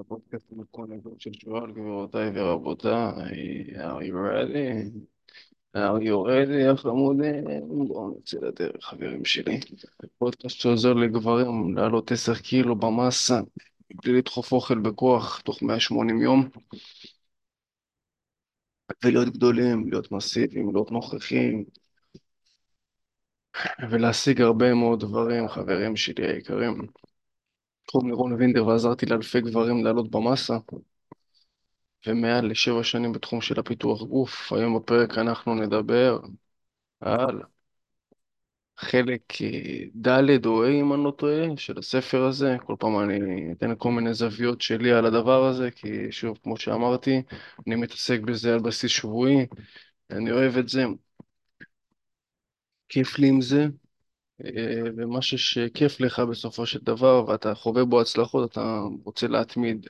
הפודקאסט המתכון של שועל, גבירותיי ורבותיי, are you ready? are you ready, יא חמודים? בואו נצא לדרך, חברים שלי. פודקאסט שעוזר לגברים לעלות 10 קילו במסה, בלי לדחוף אוכל בכוח, תוך 180 יום, ולהיות גדולים, להיות מסיביים, להיות נוכחים, ולהשיג הרבה מאוד דברים, חברים שלי היקרים. קוראים לי רון וינדר ועזרתי לאלפי גברים לעלות במסה ומעל לשבע שנים בתחום של הפיתוח גוף. היום בפרק אנחנו נדבר על חלק ד' או ה' אם אני לא טועה של הספר הזה. כל פעם אני אתן כל מיני זוויות שלי על הדבר הזה כי שוב כמו שאמרתי אני מתעסק בזה על בסיס שבועי, אני אוהב את זה, כיף לי עם זה. אה, ומשהו שכיף לך בסופו של דבר ואתה חווה בו הצלחות, אתה רוצה להתמיד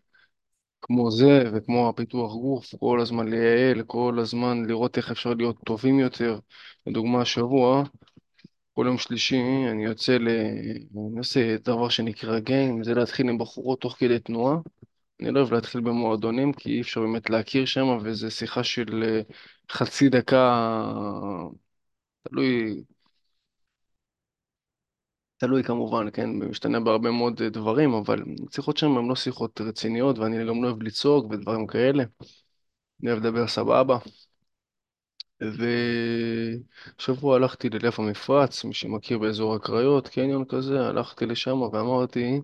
כמו זה וכמו הפיתוח גוף, כל הזמן לייעל, כל הזמן לראות איך אפשר להיות טובים יותר. לדוגמה, השבוע, כל יום שלישי אני יוצא ל... אני עושה דבר שנקרא גיים, זה להתחיל עם בחורות תוך כדי תנועה. אני לא אוהב להתחיל במועדונים כי אי אפשר באמת להכיר שם, וזו שיחה של אה, חצי דקה, תלוי תלוי כמובן, כן, משתנה בהרבה מאוד אה, דברים, אבל שיחות שם הן לא שיחות רציניות, ואני גם לא אוהב לצעוק ודברים כאלה. אני אוהב לדבר סבבה. ושבוע הלכתי ללב המפרץ, מי שמכיר באזור הקריות, קניון כזה, הלכתי לשם ואמרתי,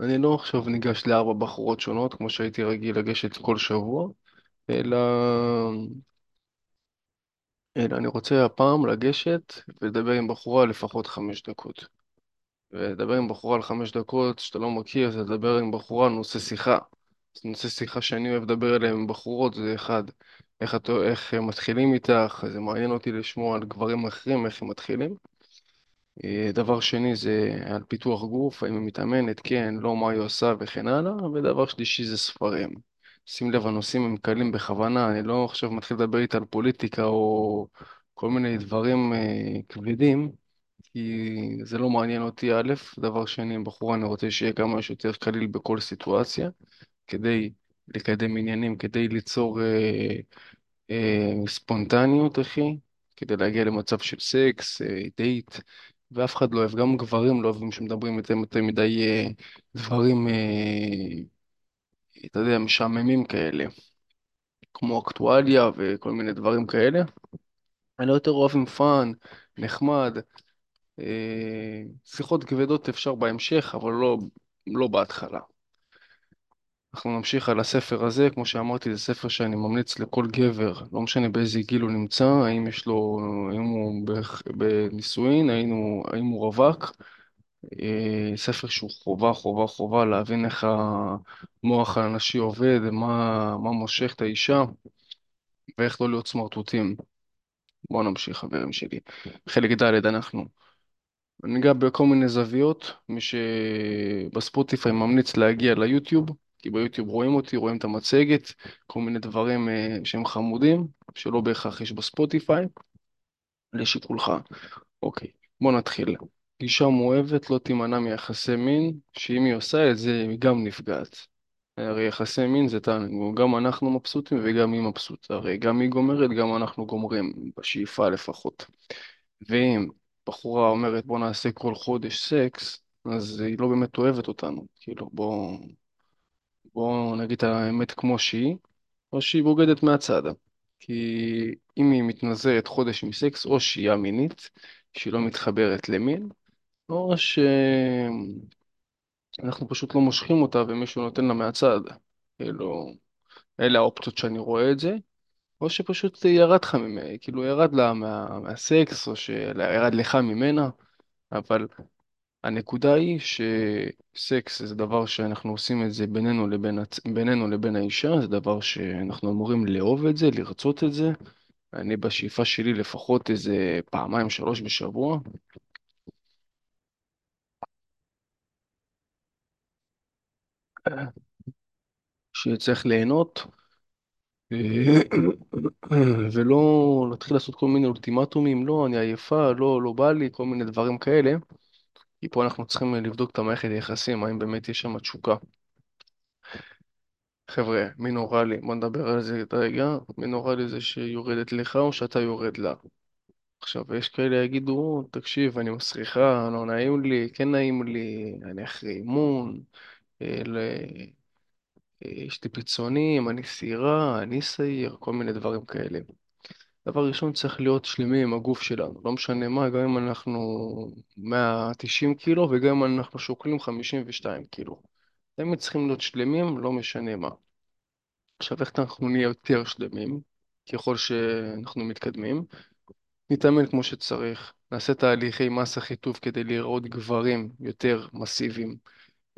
אני לא עכשיו ניגש לארבע בחורות שונות, כמו שהייתי רגיל לגשת כל שבוע, אלא, אלא אני רוצה הפעם לגשת ולדבר עם בחורה לפחות חמש דקות. ולדבר עם בחורה על חמש דקות שאתה לא מכיר, זה לדבר עם בחורה על נושא שיחה. אז נושא שיחה שאני אוהב לדבר עליהם עם בחורות זה אחד, איך, את, איך הם מתחילים איתך, זה מעניין אותי לשמוע על גברים אחרים, איך הם מתחילים. אה, דבר שני זה על פיתוח גוף, האם היא מתאמנת, כן, לא, מה היא עושה וכן הלאה. ודבר שלישי זה ספרים. שים לב, הנושאים הם קלים בכוונה, אני לא עכשיו מתחיל לדבר איתה על פוליטיקה או כל מיני דברים אה, כבדים. כי זה לא מעניין אותי א', דבר שני, בחורה אני רוצה שיהיה כמה שיותר קליל בכל סיטואציה, כדי לקדם עניינים, כדי ליצור אה, אה, ספונטניות, אחי, כדי להגיע למצב של סקס, אה, דייט, ואף אחד לא אוהב, גם גברים לא אוהבים שמדברים איתם יותר מדי אה, דברים, אה, אתה יודע, משעממים כאלה, כמו אקטואליה וכל מיני דברים כאלה. אני יותר אוהב עם fun, נחמד. אה, שיחות כבדות אפשר בהמשך, אבל לא, לא בהתחלה. אנחנו נמשיך על הספר הזה, כמו שאמרתי, זה ספר שאני ממליץ לכל גבר, לא משנה באיזה גיל הוא נמצא, האם יש לו, האם הוא בנישואין, האם הוא, האם הוא רווק. אה, ספר שהוא חובה, חובה, חובה להבין איך המוח האנשי עובד, מה, מה מושך את האישה ואיך לא להיות סמרטוטים. בואו נמשיך, חברים שלי. חלק ד' אנחנו ניגע בכל מיני זוויות, מי שבספוטיפיי ממליץ להגיע ליוטיוב, כי ביוטיוב רואים אותי, רואים את המצגת, כל מיני דברים אה, שהם חמודים, שלא בהכרח יש בספוטיפיי, לשיקולך. אוקיי, בוא נתחיל. גישה מואבת לא תימנע מיחסי מין, שאם היא עושה את זה היא גם נפגעת. הרי יחסי מין זה תענוג, גם אנחנו מבסוטים וגם היא מבסוטה, הרי גם היא גומרת, גם אנחנו גומרים, בשאיפה לפחות. ואם בחורה אומרת בוא נעשה כל חודש סקס, אז היא לא באמת אוהבת אותנו. כאילו בוא, בוא נגיד את האמת כמו שהיא, או שהיא בוגדת מהצד. כי אם היא מתנזרת חודש מסקס, או שהיא א-מינית, שהיא לא מתחברת למין, או שאנחנו פשוט לא מושכים אותה ומישהו נותן לה מהצד. כאילו, אלה האופציות שאני רואה את זה. או שפשוט ירד לך ממנה, כאילו ירד לה מה, מהסקס, או שירד לך ממנה, אבל הנקודה היא שסקס זה דבר שאנחנו עושים את זה בינינו לבין, הצ... בינינו לבין האישה, זה דבר שאנחנו אמורים לאהוב את זה, לרצות את זה. אני בשאיפה שלי לפחות איזה פעמיים, שלוש בשבוע. שצריך ליהנות. ולא להתחיל לעשות כל מיני אולטימטומים, לא, אני עייפה, לא, לא בא לי, כל מיני דברים כאלה. כי פה אנחנו צריכים לבדוק את המערכת היחסים, האם באמת יש שם תשוקה. חבר'ה, מי נורא לי? בוא נדבר על זה רגע. מי נורא לי זה שיורדת לך או שאתה יורד לה. עכשיו, יש כאלה יגידו, תקשיב, אני מסריחה, לא נעים לי, כן נעים לי, אני אחרי אימון, אה, אה, יש לי פיצונים, אני שעירה, אני שעיר, כל מיני דברים כאלה. דבר ראשון, צריך להיות שלמים עם הגוף שלנו, לא משנה מה, גם אם אנחנו 190 קילו וגם אם אנחנו שוקלים 52 קילו. תמיד צריכים להיות שלמים, לא משנה מה. עכשיו, איך אנחנו נהיה יותר שלמים, ככל שאנחנו מתקדמים? נתאמן כמו שצריך, נעשה תהליכי מסה חיטוב כדי להיראות גברים יותר מסיביים,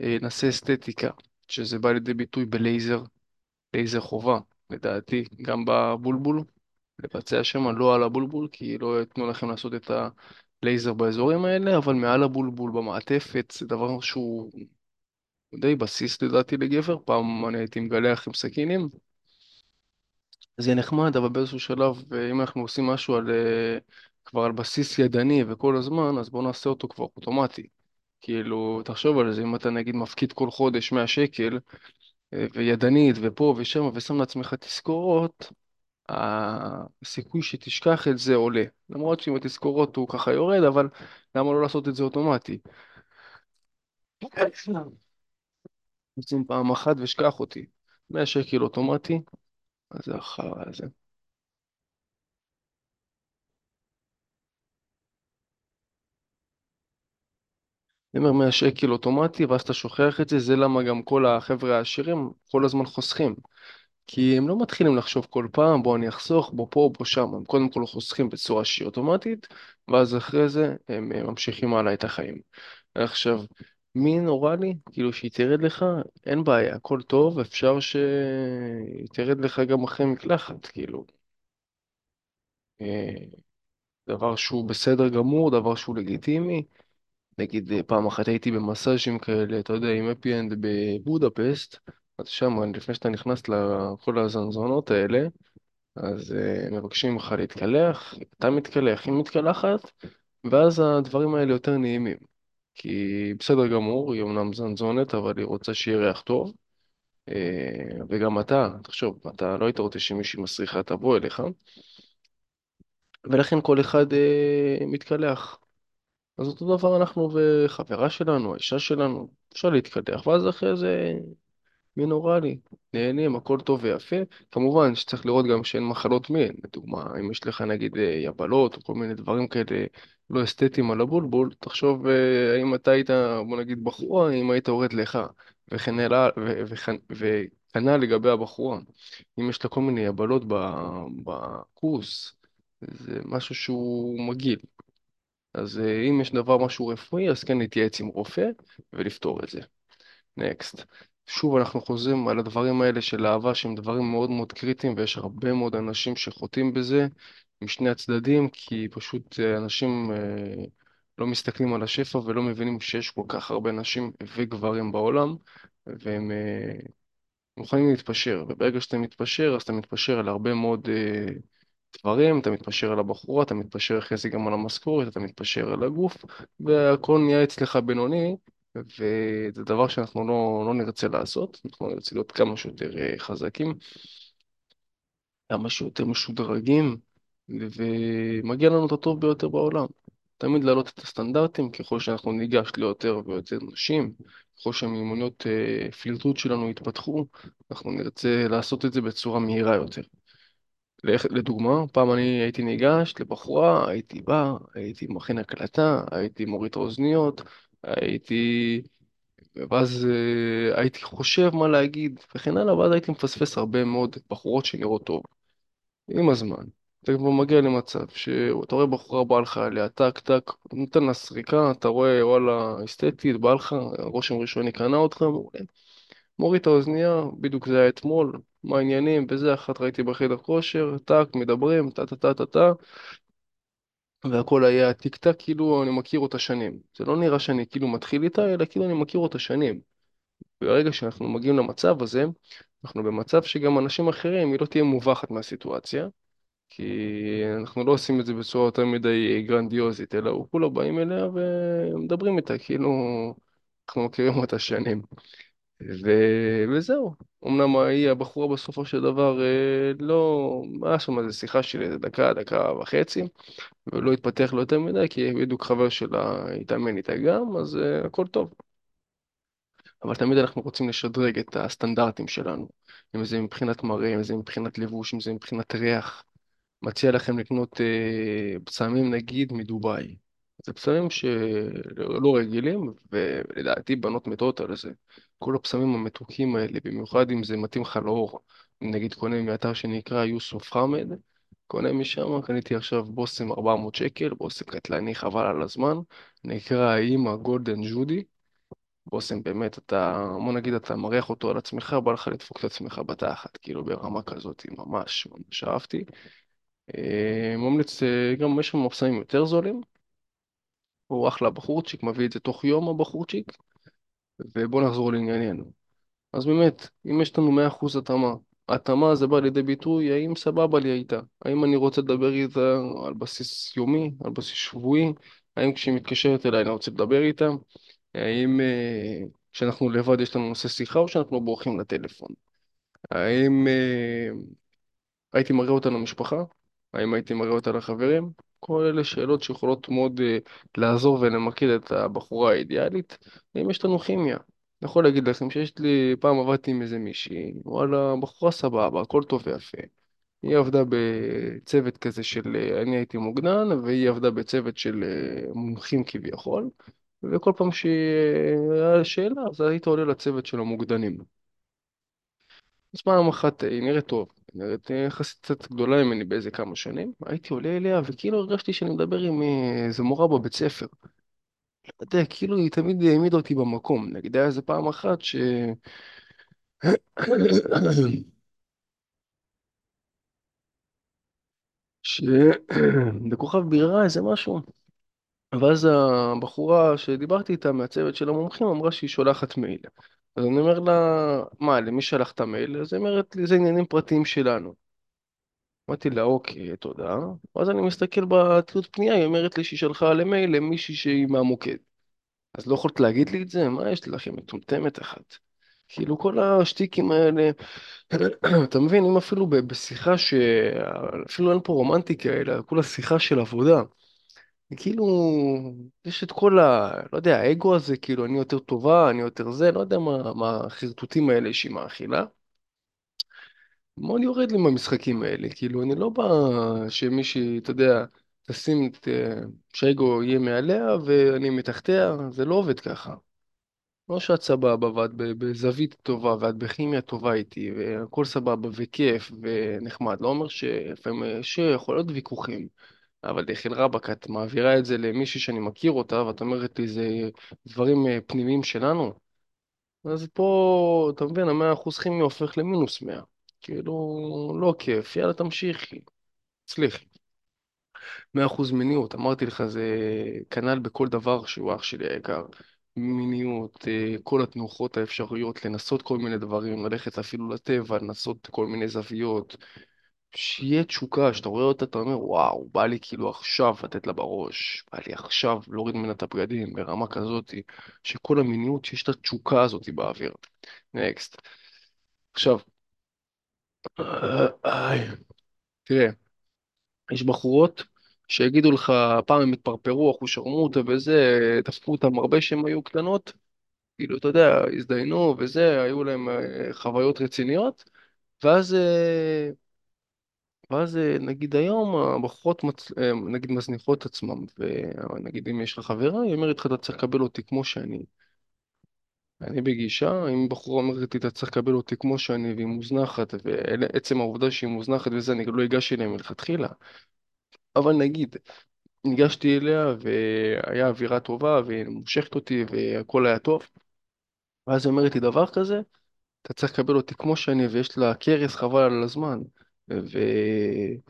אה, נעשה אסתטיקה, שזה בא לידי ביטוי בלייזר, לייזר חובה, לדעתי, גם בבולבול, לבצע שם לא על הבולבול, כי לא ייתנו לכם לעשות את הלייזר באזורים האלה, אבל מעל הבולבול, במעטפת, זה דבר שהוא די בסיס לדעתי לגבר, פעם אני הייתי מגלח עם סכינים, זה נחמד, אבל באיזשהו שלב, אם אנחנו עושים משהו על, אה, כבר על בסיס ידני וכל הזמן, אז בואו נעשה אותו כבר אוטומטי. כאילו, תחשוב על זה, אם אתה נגיד מפקיד כל חודש 100 שקל, אה, וידנית, ופה ושם, ושם לעצמך תזכורות, הסיכוי שתשכח את זה עולה. למרות שעם התזכורות הוא ככה יורד, אבל למה לא לעשות את זה אוטומטי? עושים פעם אחת ושכח אותי. 100 שקל אוטומטי, אז זה החרא הזה. אני אומר 100 שקל אוטומטי, ואז אתה שוכח את זה, זה למה גם כל החבר'ה העשירים כל הזמן חוסכים. כי הם לא מתחילים לחשוב כל פעם, בוא אני אחסוך, בוא פה, בוא שם. הם קודם כל חוסכים בצורה שהיא אוטומטית, ואז אחרי זה הם ממשיכים הלאה את החיים. עכשיו, מי נורא לי? כאילו שהיא תרד לך, אין בעיה, הכל טוב, אפשר שהיא תרד לך גם אחרי מקלחת, כאילו. אה, דבר שהוא בסדר גמור, דבר שהוא לגיטימי. נגיד פעם אחת הייתי במסאז'ים כאלה, אתה יודע, עם אפי אנד בבודפסט, אז שם, לפני שאתה נכנס לכל הזנזונות האלה, אז uh, מבקשים ממך להתקלח, אתה מתקלח, היא מתקלחת, ואז הדברים האלה יותר נעימים. כי בסדר גמור, היא אמנם זנזונת, אבל היא רוצה שיהיה ריח טוב. Uh, וגם אתה, תחשוב, אתה לא היית רוצה שמישהי מסריחה תבוא אליך, ולכן כל אחד uh, מתקלח. אז אותו דבר אנחנו וחברה שלנו, האישה שלנו, אפשר להתקדח, ואז אחרי זה מינורלי, נהנים, הכל טוב ויפה. כמובן שצריך לראות גם שאין מחלות מין, לדוגמה, אם יש לך נגיד אה, יבלות או כל מיני דברים כאלה לא אסתטיים על הבולבול, תחשוב אה, האם אתה היית, בוא נגיד בחורה, אם היית יורד לך, וכן הלאה, ו- וכן- וכנ"ל לגבי הבחורה. אם יש לה כל מיני יבלות ב- בכוס, זה משהו שהוא מגעיל. אז אה, אם יש דבר משהו רפואי, אז כן להתייעץ עם רופא ולפתור את זה. נקסט. שוב אנחנו חוזרים על הדברים האלה של אהבה שהם דברים מאוד מאוד קריטיים ויש הרבה מאוד אנשים שחוטאים בזה משני הצדדים כי פשוט אה, אנשים אה, לא מסתכלים על השפע ולא מבינים שיש כל כך הרבה נשים וגברים בעולם והם אה, מוכנים להתפשר וברגע שאתה מתפשר אז אתה מתפשר על הרבה מאוד דברים, אתה מתפשר על הבחורה, אתה מתפשר אחרי זה גם על המשכורת, אתה מתפשר על הגוף, והכל נהיה אצלך בינוני, וזה דבר שאנחנו לא, לא נרצה לעשות, אנחנו נרצה להיות כמה שיותר אה, חזקים, כמה שיותר משודרגים, ומגיע לנו את הטוב ביותר בעולם. תמיד להעלות את הסטנדרטים ככל שאנחנו ניגש ליותר ויותר נשים, ככל שהמיומנויות אה, שלנו יתפתחו, אנחנו נרצה לעשות את זה בצורה מהירה יותר. לדוגמה, פעם אני הייתי ניגש לבחורה, הייתי בא, הייתי מכין הקלטה, הייתי מוריד את האוזניות, הייתי... ואז אה, הייתי חושב מה להגיד וכן הלאה, ואז הייתי מפספס הרבה מאוד בחורות שנראות טוב. עם הזמן, אתה כבר מגיע למצב שאתה רואה בחורה בא לך עליה, טק טק, נותן לה סריקה, אתה רואה וואלה אסתטית, בא לך, רושם ראשוני קנה אותך, מעולה. מוריד את האוזנייה, בדיוק זה היה אתמול, מה העניינים, וזה, אחת ראיתי בחדר כושר, טאק, מדברים, טה טה טה טה טה, והכל היה טיק טק, כאילו אני מכיר אותה שנים. זה לא נראה שאני כאילו מתחיל איתה, אלא כאילו אני מכיר אותה שנים. ברגע שאנחנו מגיעים למצב הזה, אנחנו במצב שגם אנשים אחרים, היא לא תהיה מובכת מהסיטואציה, כי אנחנו לא עושים את זה בצורה יותר מדי גרנדיוזית, אלא הוא כולו באים אליה ומדברים איתה, כאילו אנחנו מכירים אותה שנים. ו... וזהו. אמנם היא, הבחורה בסופו של דבר, אה, לא... היה שם איזה שיחה של איזה דקה, דקה וחצי, ולא התפתח לו יותר מדי, כי בדיוק חבר שלה התאמן איתה גם, אז uh, הכל טוב. אבל תמיד אנחנו רוצים לשדרג את הסטנדרטים שלנו, אם זה מבחינת מראה, אם זה מבחינת לבוש, אם זה מבחינת ריח. מציע לכם לקנות אה, בשמים נגיד מדובאי. זה בשמים שלא רגילים, ולדעתי בנות מתות על זה. כל הבשמים המתוקים האלה, במיוחד אם זה מתאים לך לאור. נגיד קונה מאתר שנקרא יוסוף חמד, קונה משם, קניתי עכשיו בושם 400 שקל, בושם קטלני חבל על הזמן, נקרא האימא גולדן ג'ודי. בושם באמת, אתה, בוא נגיד, אתה מריח אותו על עצמך, בא לך לדפוק את עצמך בתחת, כאילו ברמה כזאת, ממש, ממש אהבתי. אה, ממליץ, אה, גם יש שם מחסנים יותר זולים, הוא אחלה בחורצ'יק, מביא את זה תוך יום הבחורצ'יק, ובוא נחזור לענייננו. אז באמת, אם יש לנו 100% התאמה, התאמה זה בא לידי ביטוי האם סבבה לי איתה, האם אני רוצה לדבר איתה על בסיס יומי, על בסיס שבועי, האם כשהיא מתקשרת אליי אני רוצה לדבר איתה, האם אה, כשאנחנו לבד יש לנו נושא שיחה או שאנחנו בורחים לטלפון, האם אה, הייתי מראה אותה למשפחה? האם הייתי מראה אותה לחברים? כל אלה שאלות שיכולות מאוד uh, לעזור ולמקד את הבחורה האידיאלית. אם יש לנו כימיה. אני יכול להגיד לכם שיש לי, פעם עבדתי עם איזה מישהי, וואלה, בחורה סבבה, הכל טוב ויפה. היא עבדה בצוות כזה של, אה, אני הייתי מוגנן, והיא עבדה בצוות של אה, מומחים כביכול, וכל פעם שהיה שאלה, אז היית עולה לצוות של המוגדנים. אז פעם אחת היא נראית טוב, היא נראית יחסית קצת גדולה ממני באיזה כמה שנים, הייתי עולה אליה וכאילו הרגשתי שאני מדבר עם אה, איזה מורה בבית ספר. לא יודע, כאילו היא תמיד העמידה אותי במקום. נגיד היה איזה פעם אחת ש... ש... בכוכב ביררה איזה משהו. ואז הבחורה שדיברתי איתה מהצוות של המומחים אמרה שהיא שולחת מייל. אז אני אומר לה, מה, למי שלח את המייל? אז היא אומרת לי, זה עניינים פרטיים שלנו. אמרתי לה, אוקיי, תודה. ואז אני מסתכל בתלות פנייה, היא אומרת לי שהיא שלחה למייל למישהי שהיא מהמוקד. אז לא יכולת להגיד לי את זה? מה יש לכם, מטומטמת אחת? כאילו כל השטיקים האלה, אתה מבין, אם אפילו בשיחה שאפילו אין פה רומנטיקה, אלא כולה שיחה של עבודה, כאילו, יש את כל ה... לא יודע, האגו הזה, כאילו, אני יותר טובה, אני יותר זה, לא יודע מה, מה החרטוטים האלה שהיא מאכילה. מאוד יורד לי מהמשחקים האלה, כאילו, אני לא בא שמישהי, אתה יודע, תשים את... אה, שהאגו יהיה מעליה ואני מתחתיה, זה לא עובד ככה. לא שאת סבבה ואת בזווית טובה ואת בכימיה טובה איתי והכל סבבה וכיף ונחמד, לא אומר שלפעמים שיכול להיות ויכוחים, אבל דחיל רבאק, את מעבירה את זה למישהי שאני מכיר אותה ואת אומרת לי זה דברים אה, פנימיים שלנו, אז פה, אתה מבין, המאה אחוז כימיה הופך למינוס מאה. כאילו, לא כיף, יאללה תמשיכי, הצליחי. מאה אחוז מיניות, אמרתי לך, זה כנ"ל בכל דבר שהוא אח שלי היקר. מיניות, אה, כל התנוחות האפשריות, לנסות כל מיני דברים, ללכת אפילו לטבע, לנסות כל מיני זוויות. שיהיה תשוקה, שאתה רואה אותה, אתה אומר, וואו, בא לי כאילו עכשיו לתת לה בראש, בא לי עכשיו להוריד ממנה את הבגדים ברמה כזאת, שכל המיניות, שיש את התשוקה הזאת באוויר. נקסט. עכשיו, תראה, יש בחורות שיגידו לך, פעם הם התפרפרו, אחושרמוטה וזה, דפקו אותם הרבה שהן היו קטנות, כאילו, אתה יודע, הזדיינו וזה, היו להם אה, חוויות רציניות, ואז, אה, ואז אה, נגיד היום הבחורות מצ... אה, נגיד מזניחות עצמם, ונגיד אם יש לך חברה, היא אומרת לך, אתה צריך לקבל אותי כמו שאני. אני בגישה, אם בחורה אומרת לי, אתה צריך לקבל אותי כמו שאני, והיא מוזנחת, ועצם העובדה שהיא מוזנחת וזה, אני לא אגש אליה מלכתחילה. אבל נגיד, ניגשתי אליה, והיה אווירה טובה, והיא מושכת אותי, והכל היה טוב, ואז היא אומרת לי דבר כזה, אתה צריך לקבל אותי כמו שאני, ויש לה כרס חבל על הזמן. ואני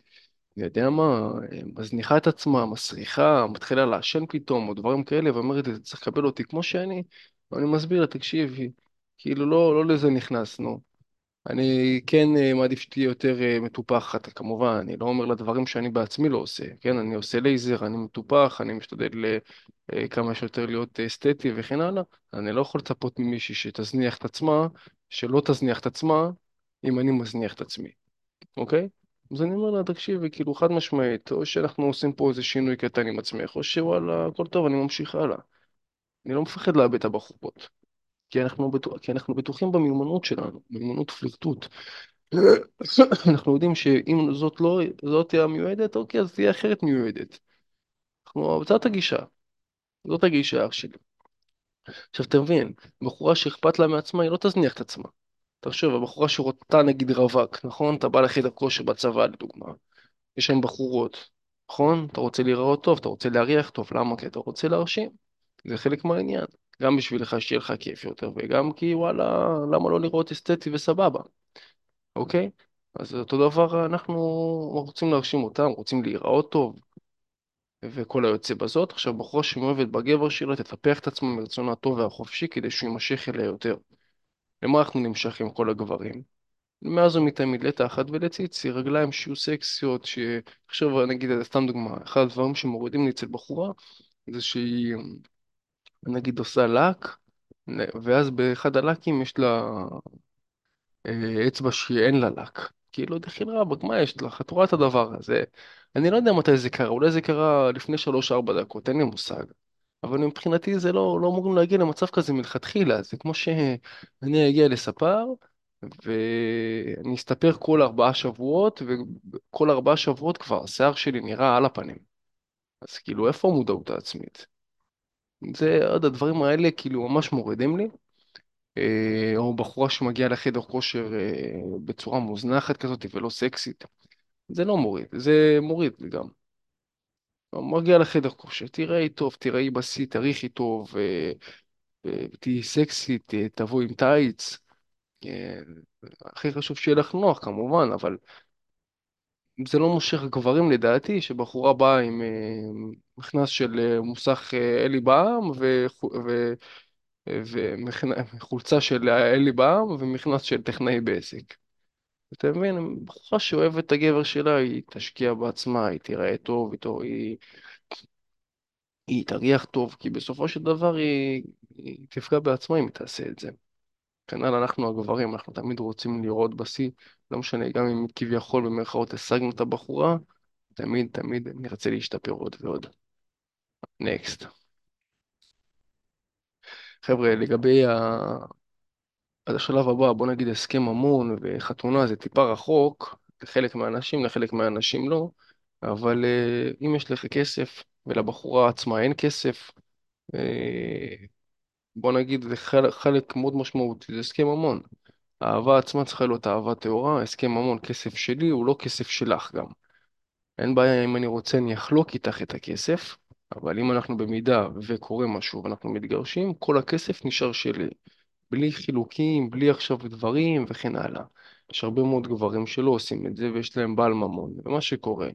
יודע מה, מזניחה את עצמה, מסריחה, מתחילה לעשן פתאום, או דברים כאלה, ואומרת לי, צריך לקבל אותי כמו שאני, ואני מסביר לה, תקשיבי, כאילו לא, לא לזה נכנסנו. אני כן אה, מעדיף שתהיה יותר אה, מטופחת, כמובן, אני לא אומר לדברים שאני בעצמי לא עושה, כן, אני עושה לייזר, אני מטופח, אני משתדל אה, אה, כמה שיותר להיות אסתטי וכן הלאה, אני לא יכול לצפות ממישהי שתזניח את עצמה, שלא תזניח את עצמה, אם אני מזניח את עצמי, אוקיי? אז אני אומר לה, תקשיבי, כאילו חד משמעית, או שאנחנו עושים פה איזה שינוי קטן עם עצמך, או שוואלה, הכל טוב, אני ממשיך הלאה. אני לא מפחד לאבד את הבחורות, כי אנחנו, בטוח, כי אנחנו בטוחים במיומנות שלנו, מיומנות פלירטוט. אנחנו יודעים שאם זאת לא, זאת תהיה המיועדת, אוקיי, אז תהיה אחרת מיועדת. אנחנו, זאת הגישה, זאת הגישה שלי. עכשיו תבין, בחורה שאכפת לה מעצמה, היא לא תזניח את עצמה. תחשוב, הבחורה שרוטה נגיד רווק, נכון? אתה בא לחדר כושר בצבא לדוגמה, יש שם בחורות, נכון? אתה רוצה להיראות טוב, אתה רוצה להריח טוב, למה? כי אתה רוצה להרשים. זה חלק מהעניין. גם בשבילך שיהיה לך כיף יותר, וגם כי וואלה, למה לא לראות אסתטי וסבבה, אוקיי? אז אותו דבר אנחנו רוצים להרשים אותם, רוצים להיראות טוב, וכל היוצא בזאת. עכשיו, בחורה שמאוהבת בגבר שלה, תטפח את עצמה מרצונה הטוב והחופשי כדי שהוא יימשך אליה יותר. למה אנחנו נמשכים כל הגברים? מאז ומתמיד לתחת ולציצי, רגליים שיהיו סקסיות, ש... עכשיו נגיד, סתם דוגמה, אחד הדברים שמורידים לי אצל בחורה, זה שהיא נגיד עושה לק, ואז באחד הלקים יש לה אה, אצבע שאין לה לק. כאילו, דחיל רבאק, מה יש לך? את רואה את הדבר הזה? אני לא יודע מתי זה קרה, אולי זה קרה לפני 3-4 דקות, אין לי מושג. אבל מבחינתי זה לא, לא אמורים להגיע למצב כזה מלכתחילה, זה כמו שאני אגיע לספר, ואני אסתפר כל ארבעה שבועות, וכל ארבעה שבועות כבר השיער שלי נראה על הפנים. אז כאילו, איפה המודעות העצמית? זה עוד הדברים האלה כאילו ממש מורידים לי. אה, או בחורה שמגיעה לחדר כושר אה, בצורה מוזנחת כזאת ולא סקסית. זה לא מוריד, זה מוריד גם. מגיע לחדר כושר, תיראי טוב, תיראי בשיא, תריחי טוב, אה, תהיי סקסית, תבואי עם טייץ. הכי חשוב שיהיה לך נוח כמובן, אבל זה לא מושך גברים לדעתי, שבחורה באה עם מכנס של מוסך אלי בע"מ וחולצה של אלי בע"מ ומכנס של טכנאי בעסק. אתה מבין? בחורה שאוהבת את הגבר שלה, היא תשקיע בעצמה, היא תיראה טוב, איתו, היא, היא תריח טוב, כי בסופו של דבר היא, היא תפגע בעצמה אם היא תעשה את זה. כנ"ל אנחנו הגברים, אנחנו תמיד רוצים לראות בשיא, לא משנה, גם אם כביכול במרכאות השגנו את הבחורה, תמיד תמיד נרצה להשתפר עוד ועוד. נקסט. חבר'ה, לגבי ה... השלב הבא, בוא נגיד הסכם ממון וחתונה זה טיפה רחוק, לחלק מהאנשים, לחלק מהאנשים לא, אבל uh, אם יש לך כסף ולבחורה עצמה אין כסף, uh, בוא נגיד זה חלק, חלק מאוד משמעותי, זה הסכם ממון. האהבה עצמה צריכה להיות אהבה טהורה, הסכם ממון, כסף שלי הוא לא כסף שלך גם. אין בעיה אם אני רוצה אני אחלוק איתך את הכסף, אבל אם אנחנו במידה וקורה משהו ואנחנו מתגרשים, כל הכסף נשאר שלי. בלי חילוקים, בלי עכשיו דברים וכן הלאה. יש הרבה מאוד גברים שלא עושים את זה ויש להם בעל ממון. ומה שקורה,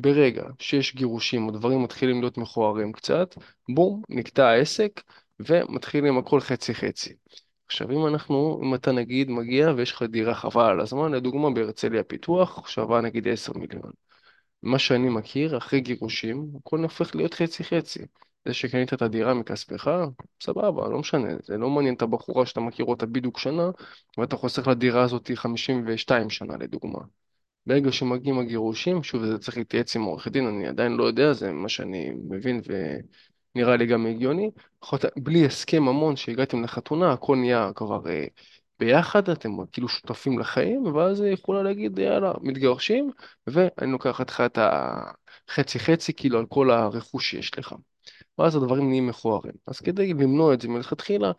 ברגע שיש גירושים או דברים מתחילים להיות מכוערים קצת, בום, נקטע העסק ומתחילים הכל חצי חצי. עכשיו אם אנחנו, אם אתה נגיד מגיע ויש לך דירה חבל על הזמן, לדוגמה בהרצליה פיתוח, שווה נגיד 10 מיליון. מה שאני מכיר, אחרי גירושים, הכל הופך להיות חצי חצי. זה שקנית את הדירה מכספך, סבבה, לא משנה, זה לא מעניין את הבחורה שאתה מכיר אותה בדיוק שנה, ואתה חוסך לדירה הזאת 52 שנה לדוגמה. ברגע שמגיעים הגירושים, שוב, זה צריך להתייעץ עם עורך דין, אני עדיין לא יודע, זה מה שאני מבין ונראה לי גם הגיוני. בלי הסכם ממון שהגעתם לחתונה, הכל נהיה כבר אה, ביחד, אתם כאילו שותפים לחיים, ואז היא יכולה להגיד, יאללה, מתגרשים, ואני לוקח לך את החצי חצי, כאילו, על כל הרכוש שיש לך. ואז הדברים נהיים מכוערים. אז כדי למנוע את זה מלכתחילה,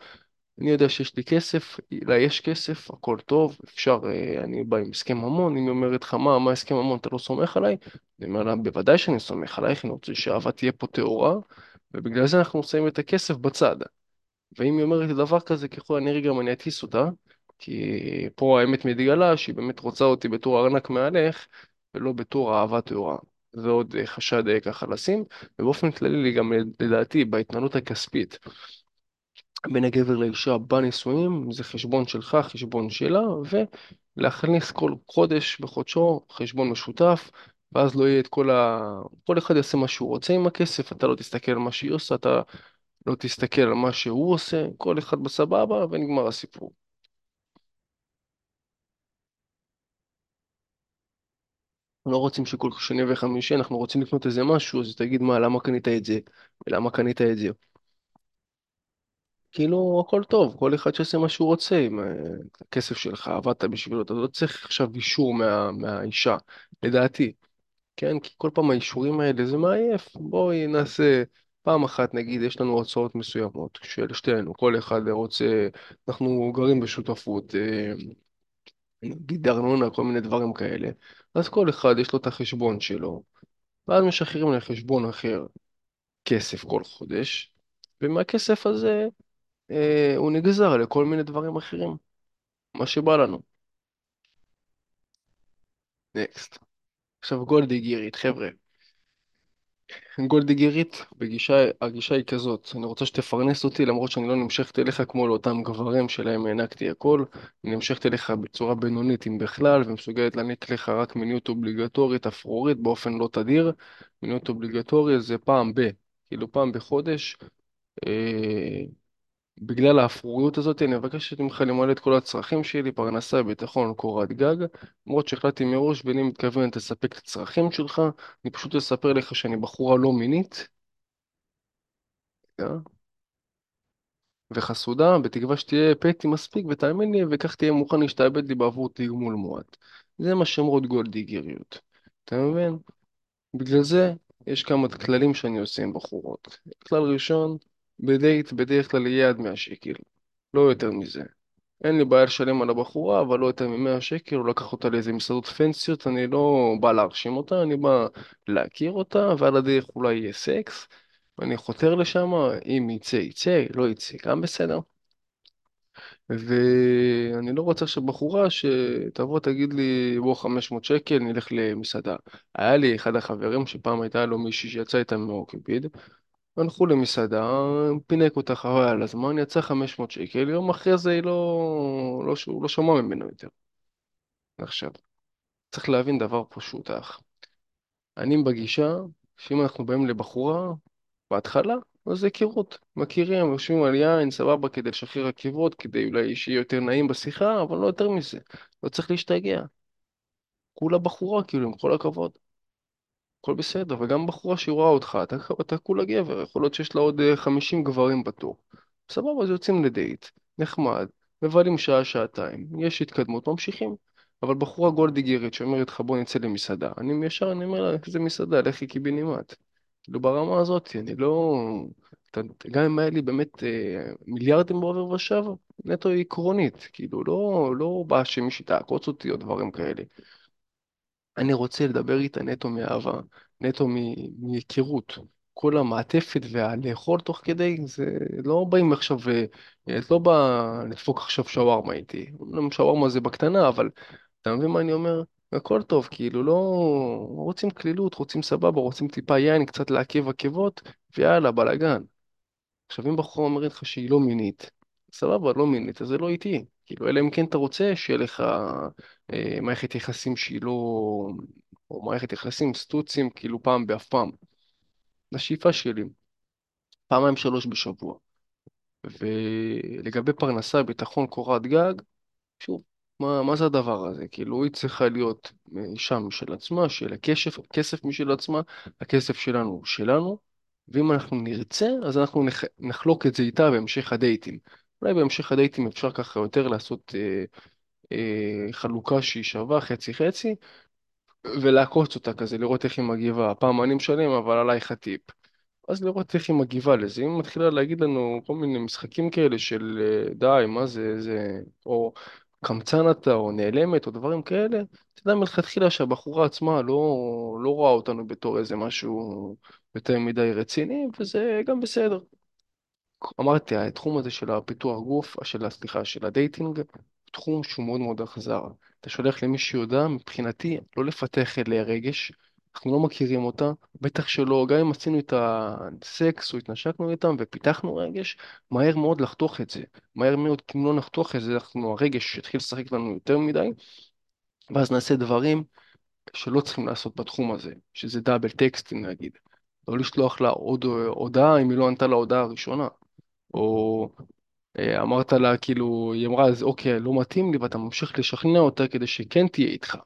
אני יודע שיש לי כסף, לה יש כסף, הכל טוב, אפשר, אה, אני בא עם הסכם ממון, אם היא אומרת לך מה, מה הסכם ממון, אתה לא סומך עליי? אני אומר לה, בוודאי שאני סומך עלייך, אני רוצה שהאהבה תהיה פה טהורה, ובגלל זה אנחנו שמים את הכסף בצד. ואם היא אומרת דבר כזה, ככל הנראה גם אני אטיס אותה, כי פה האמת מתגלה שהיא באמת רוצה אותי בתור ארנק מהלך, ולא בתור אהבה טהורה. זה עוד אה, חשד אה, ככה לשים, ובאופן כללי גם לדעתי בהתנהלות הכספית בין הגבר לאישה בנישואים, זה חשבון שלך, חשבון שלה, ולהכניס כל חודש בחודשו חשבון משותף, ואז לא יהיה את כל ה... כל אחד יעשה מה שהוא רוצה עם הכסף, אתה לא תסתכל על מה שהיא עושה, אתה לא תסתכל על מה שהוא עושה, כל אחד בסבבה, ונגמר הסיפור. לא רוצים שכל שני וחמישי אנחנו רוצים לקנות איזה משהו, אז תגיד מה, למה קנית את זה? ולמה קנית את זה? כאילו, הכל טוב, כל אחד שיעשה מה שהוא רוצה עם אה, הכסף שלך, עבדת בשבילו, אתה לא צריך עכשיו אישור מה, מהאישה, לדעתי, כן? כי כל פעם האישורים האלה זה מעייף. בואי נעשה פעם אחת, נגיד, יש לנו הוצאות מסוימות של שתינו, כל אחד רוצה, אנחנו גרים בשותפות, אה, נגיד ארנונה, כל מיני דברים כאלה, אז כל אחד יש לו את החשבון שלו, ואז משחררים לחשבון אחר כסף כל חודש, ומהכסף הזה אה, הוא נגזר לכל מיני דברים אחרים, מה שבא לנו. נקסט. עכשיו גולדיגירית, חבר'ה. גולדיגירית, בגישה, הגישה היא כזאת, אני רוצה שתפרנס אותי למרות שאני לא נמשכת אליך כמו לאותם גברים שלהם הענקתי הכל, אני נמשכת אליך בצורה בינונית אם בכלל, ומסוגלת להעניק לך רק מיניות אובליגטורית אפרורית באופן לא תדיר, מיניות אובליגטורית זה פעם ב, כאילו פעם בחודש, אה, בגלל האפרוריות הזאת אני מבקשת ממך למלא את כל הצרכים שלי, פרנסה, ביטחון, קורת גג. למרות שהחלטתי מראש ואני מתכוון לספק את הצרכים שלך, אני פשוט אספר לך שאני בחורה לא מינית, אה? וחסודה, בתקווה שתהיה פטי מספיק, ותאמין לי, וכך תהיה מוכן להשתעבד לי בעבור תגמול מועט. זה מה שאומרות גולדיגריות. אתה מבין? בגלל זה יש כמה כללים שאני עושה עם בחורות. כלל ראשון, בדייט בדרך כלל יהיה עד 100 שקל, לא יותר מזה. אין לי בעיה לשלם על הבחורה, אבל לא יותר מ-100 שקל, הוא לקח אותה לאיזה מסעדות פנסיות, אני לא בא להרשים אותה, אני בא להכיר אותה, ועל הדרך אולי יהיה סקס, ואני חותר לשם, אם יצא יצא, לא יצא, גם בסדר. ואני לא רוצה עכשיו בחורה שתבוא תגיד לי בוא 500 שקל נלך למסעדה. היה לי אחד החברים שפעם הייתה לו מישהי שיצא איתה מאורקיפיד, הלכו למסעדה, פינק אותה חבל על הזמן, יצא 500 שקל, יום אחרי זה היא לא, לא, הוא לא שמע ממנו יותר. עכשיו, צריך להבין דבר פשוט, אח. אני בגישה שאם אנחנו באים לבחורה, בהתחלה, אז זה היכרות. מכירים, יושבים על יין, סבבה, כדי לשחרר עקיבות, כדי אולי שיהיה יותר נעים בשיחה, אבל לא יותר מזה. לא צריך להשתגע. כולה בחורה, כאילו, עם כל הכבוד. הכל בסדר, וגם בחורה שהיא רואה אותך, אתה, אתה כולה גבר, יכול להיות שיש לה עוד אה, 50 גברים בתור. סבבה, אז יוצאים לדייט, נחמד, מבלים שעה, שעתיים, יש התקדמות, ממשיכים. אבל בחורה גולדיגרית שאומרת לך בוא נצא למסעדה, אני ישר אני אומר לה, איזה מסעדה, לכי קיבינימט. כאילו ברמה הזאת, אני לא... גם אם היה לי באמת אה, מיליארדים בעובר ושב, נטו עקרונית, כאילו לא, לא בא שמישהי תעקוץ אותי או דברים כאלה. אני רוצה לדבר איתה נטו מאהבה, נטו מהיכרות. כל המעטפת והלאכול תוך כדי, זה לא באים עכשיו, אה, את לא באה לדפוק עכשיו שווארמה איתי. אומנם שווארמה זה בקטנה, אבל אתה מבין מה אני אומר? הכל טוב, כאילו לא רוצים קלילות, רוצים סבבה, רוצים טיפה יין, קצת לעכב עקבות, ויאללה, בלאגן. עכשיו אם בחורה אומרת לך שהיא לא מינית, סבבה, לא מינית, אז זה לא איתי. כאילו, אלא אם כן אתה רוצה שיהיה לך אה, מערכת יחסים שהיא לא... או מערכת יחסים סטוצים, כאילו פעם באף פעם. השאיפה שלי, פעמיים שלוש בשבוע. ולגבי פרנסה, ביטחון, קורת גג, שוב, מה, מה זה הדבר הזה? כאילו, היא צריכה להיות אישה משל עצמה, שיהיה לה כסף, כסף משל עצמה, הכסף שלנו הוא שלנו, ואם אנחנו נרצה, אז אנחנו נח, נחלוק את זה איתה בהמשך הדייטים. אולי בהמשך הדייטים אפשר ככה יותר לעשות אה, אה, חלוקה שהיא שווה חצי חצי, ולעקוץ אותה כזה, לראות איך היא מגיבה. הפעם אני משלם, אבל עלייך הטיפ. אז לראות איך היא מגיבה לזה. אם היא מתחילה להגיד לנו כל מיני משחקים כאלה של אה, די, מה זה, זה, או קמצן אתה, או נעלמת, או דברים כאלה, תדע מלכתחילה שהבחורה עצמה לא, לא רואה אותנו בתור איזה משהו יותר מדי רציני, וזה גם בסדר. אמרתי, התחום הזה של הפיתוח גוף, של, סליחה, של ה dating, תחום שהוא מאוד מאוד אכזר. אתה שולח למי שיודע, מבחינתי, לא לפתח אליה רגש, אנחנו לא מכירים אותה, בטח שלא, גם אם עשינו איתה סקס או התנשקנו איתם ופיתחנו רגש, מהר מאוד לחתוך את זה. מהר מאוד, אם לא נחתוך את זה, אנחנו, הרגש יתחיל לשחק לנו יותר מדי, ואז נעשה דברים שלא צריכים לעשות בתחום הזה, שזה double texting נגיד. לא לשלוח לה עוד הודעה אם היא לא ענתה להודעה הראשונה. או אה, אמרת לה, כאילו, היא אמרה, אז אוקיי, לא מתאים לי, ואתה ממשיך לשכנע אותה כדי שכן תהיה איתך.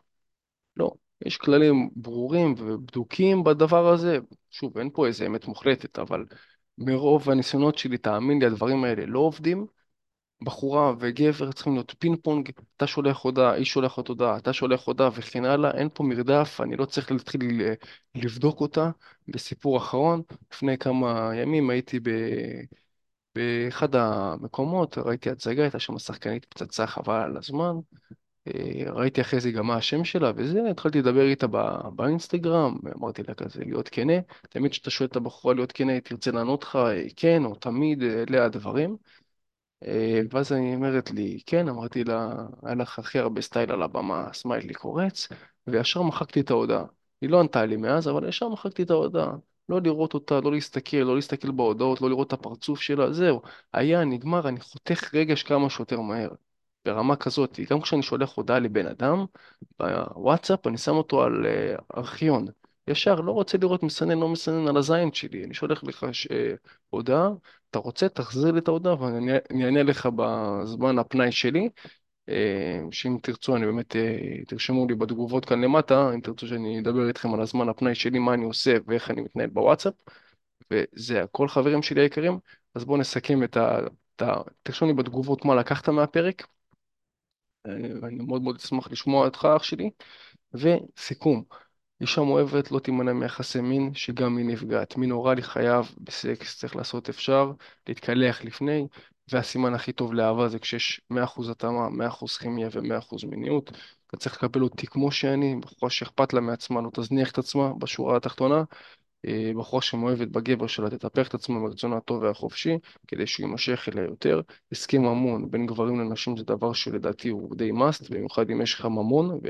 לא, יש כללים ברורים ובדוקים בדבר הזה. שוב, אין פה איזה אמת מוחלטת, אבל מרוב הניסיונות שלי, תאמין לי, הדברים האלה לא עובדים. בחורה וגבר צריכים להיות פינג פונג, אתה שולח הודעה, היא שולחת הודעה, אתה שולח הודעה וכן הלאה, אין פה מרדף, אני לא צריך להתחיל ל- לבדוק אותה. בסיפור אחרון, לפני כמה ימים הייתי ב... באחד המקומות, ראיתי הצגה, הייתה שם שחקנית פצצה חבל על הזמן, אה, ראיתי אחרי זה גם מה השם שלה וזה, התחלתי לדבר איתה בא, באינסטגרם, אמרתי לה כזה להיות כנה, תמיד כשאתה שואל את הבחורה להיות כנה, היא תרצה לענות לך אה, כן או תמיד, אה, אלה הדברים. ואז היא אומרת לי, כן, אמרתי לה, היה לך הכי הרבה סטייל על הבמה, סמיילי קורץ, וישר מחקתי את ההודעה. היא לא ענתה לי מאז, אבל ישר מחקתי את ההודעה. לא לראות אותה, לא להסתכל, לא להסתכל בהודעות, לא לראות את הפרצוף שלה, זהו. היה, נגמר, אני חותך רגש כמה שיותר מהר. ברמה כזאת, גם כשאני שולח הודעה לבן אדם, בוואטסאפ אני שם אותו על uh, ארכיון. ישר, לא רוצה לראות מסנן, לא מסנן על הזין שלי. אני שולח לך ש... אה, הודעה, אתה רוצה, תחזיר לי את ההודעה ואני אני אענה לך בזמן הפנאי שלי. אה, שאם תרצו, אני באמת, אה, תרשמו לי בתגובות כאן למטה, אם תרצו שאני אדבר איתכם על הזמן הפנאי שלי, מה אני עושה ואיך אני מתנהל בוואטסאפ. וזה הכל חברים שלי היקרים. אז בואו נסכם את ה... את ה... תרשמו לי בתגובות מה לקחת מהפרק. אני מאוד מאוד אשמח לשמוע אותך אח שלי. וסיכום. אישה מאוהבת לא תימנע מיחסי מין, שגם היא נפגעת. מין אוראלי חייב בסקס, צריך לעשות אפשר, להתקלח לפני, והסימן הכי טוב לאהבה זה כשיש 100% התאמה, 100% כימיה ו-100% מיניות. אתה צריך לקבל אותי כמו שאני, בחורה שאכפת לה מעצמה, לא תזניח את עצמה בשורה התחתונה. אה, בחורה שמאוהבת בגבר שלה תטפח את עצמה מרצונה הטוב והחופשי כדי שהוא יימשך אליה יותר. הסכם ממון בין גברים לנשים זה דבר שלדעתי הוא די must, במיוחד אם יש לך ממון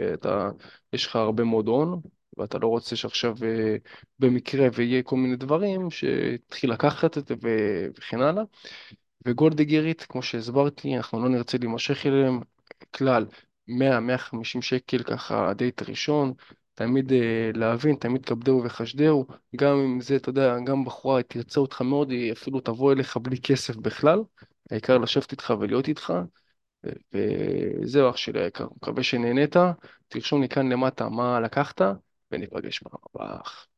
ויש לך הרבה מאוד הון ואתה לא רוצה שעכשיו אה, במקרה ויהיה כל מיני דברים שתתחיל לקחת את זה וכן הלאה. וגולדיגרית, כמו שהסברתי, אנחנו לא נרצה להימשך אליהם. כלל 100-150 שקל ככה דייט ראשון. תמיד אה, להבין, תמיד כבדהו וחשדהו, גם אם זה, אתה יודע, גם בחורה תרצה אותך מאוד, היא אפילו תבוא אליך בלי כסף בכלל, העיקר לשבת איתך ולהיות איתך, וזהו אח שלי היקר, מקווה שנהנית, תרשום לי כאן למטה מה לקחת, וניפגש פעם הבאה.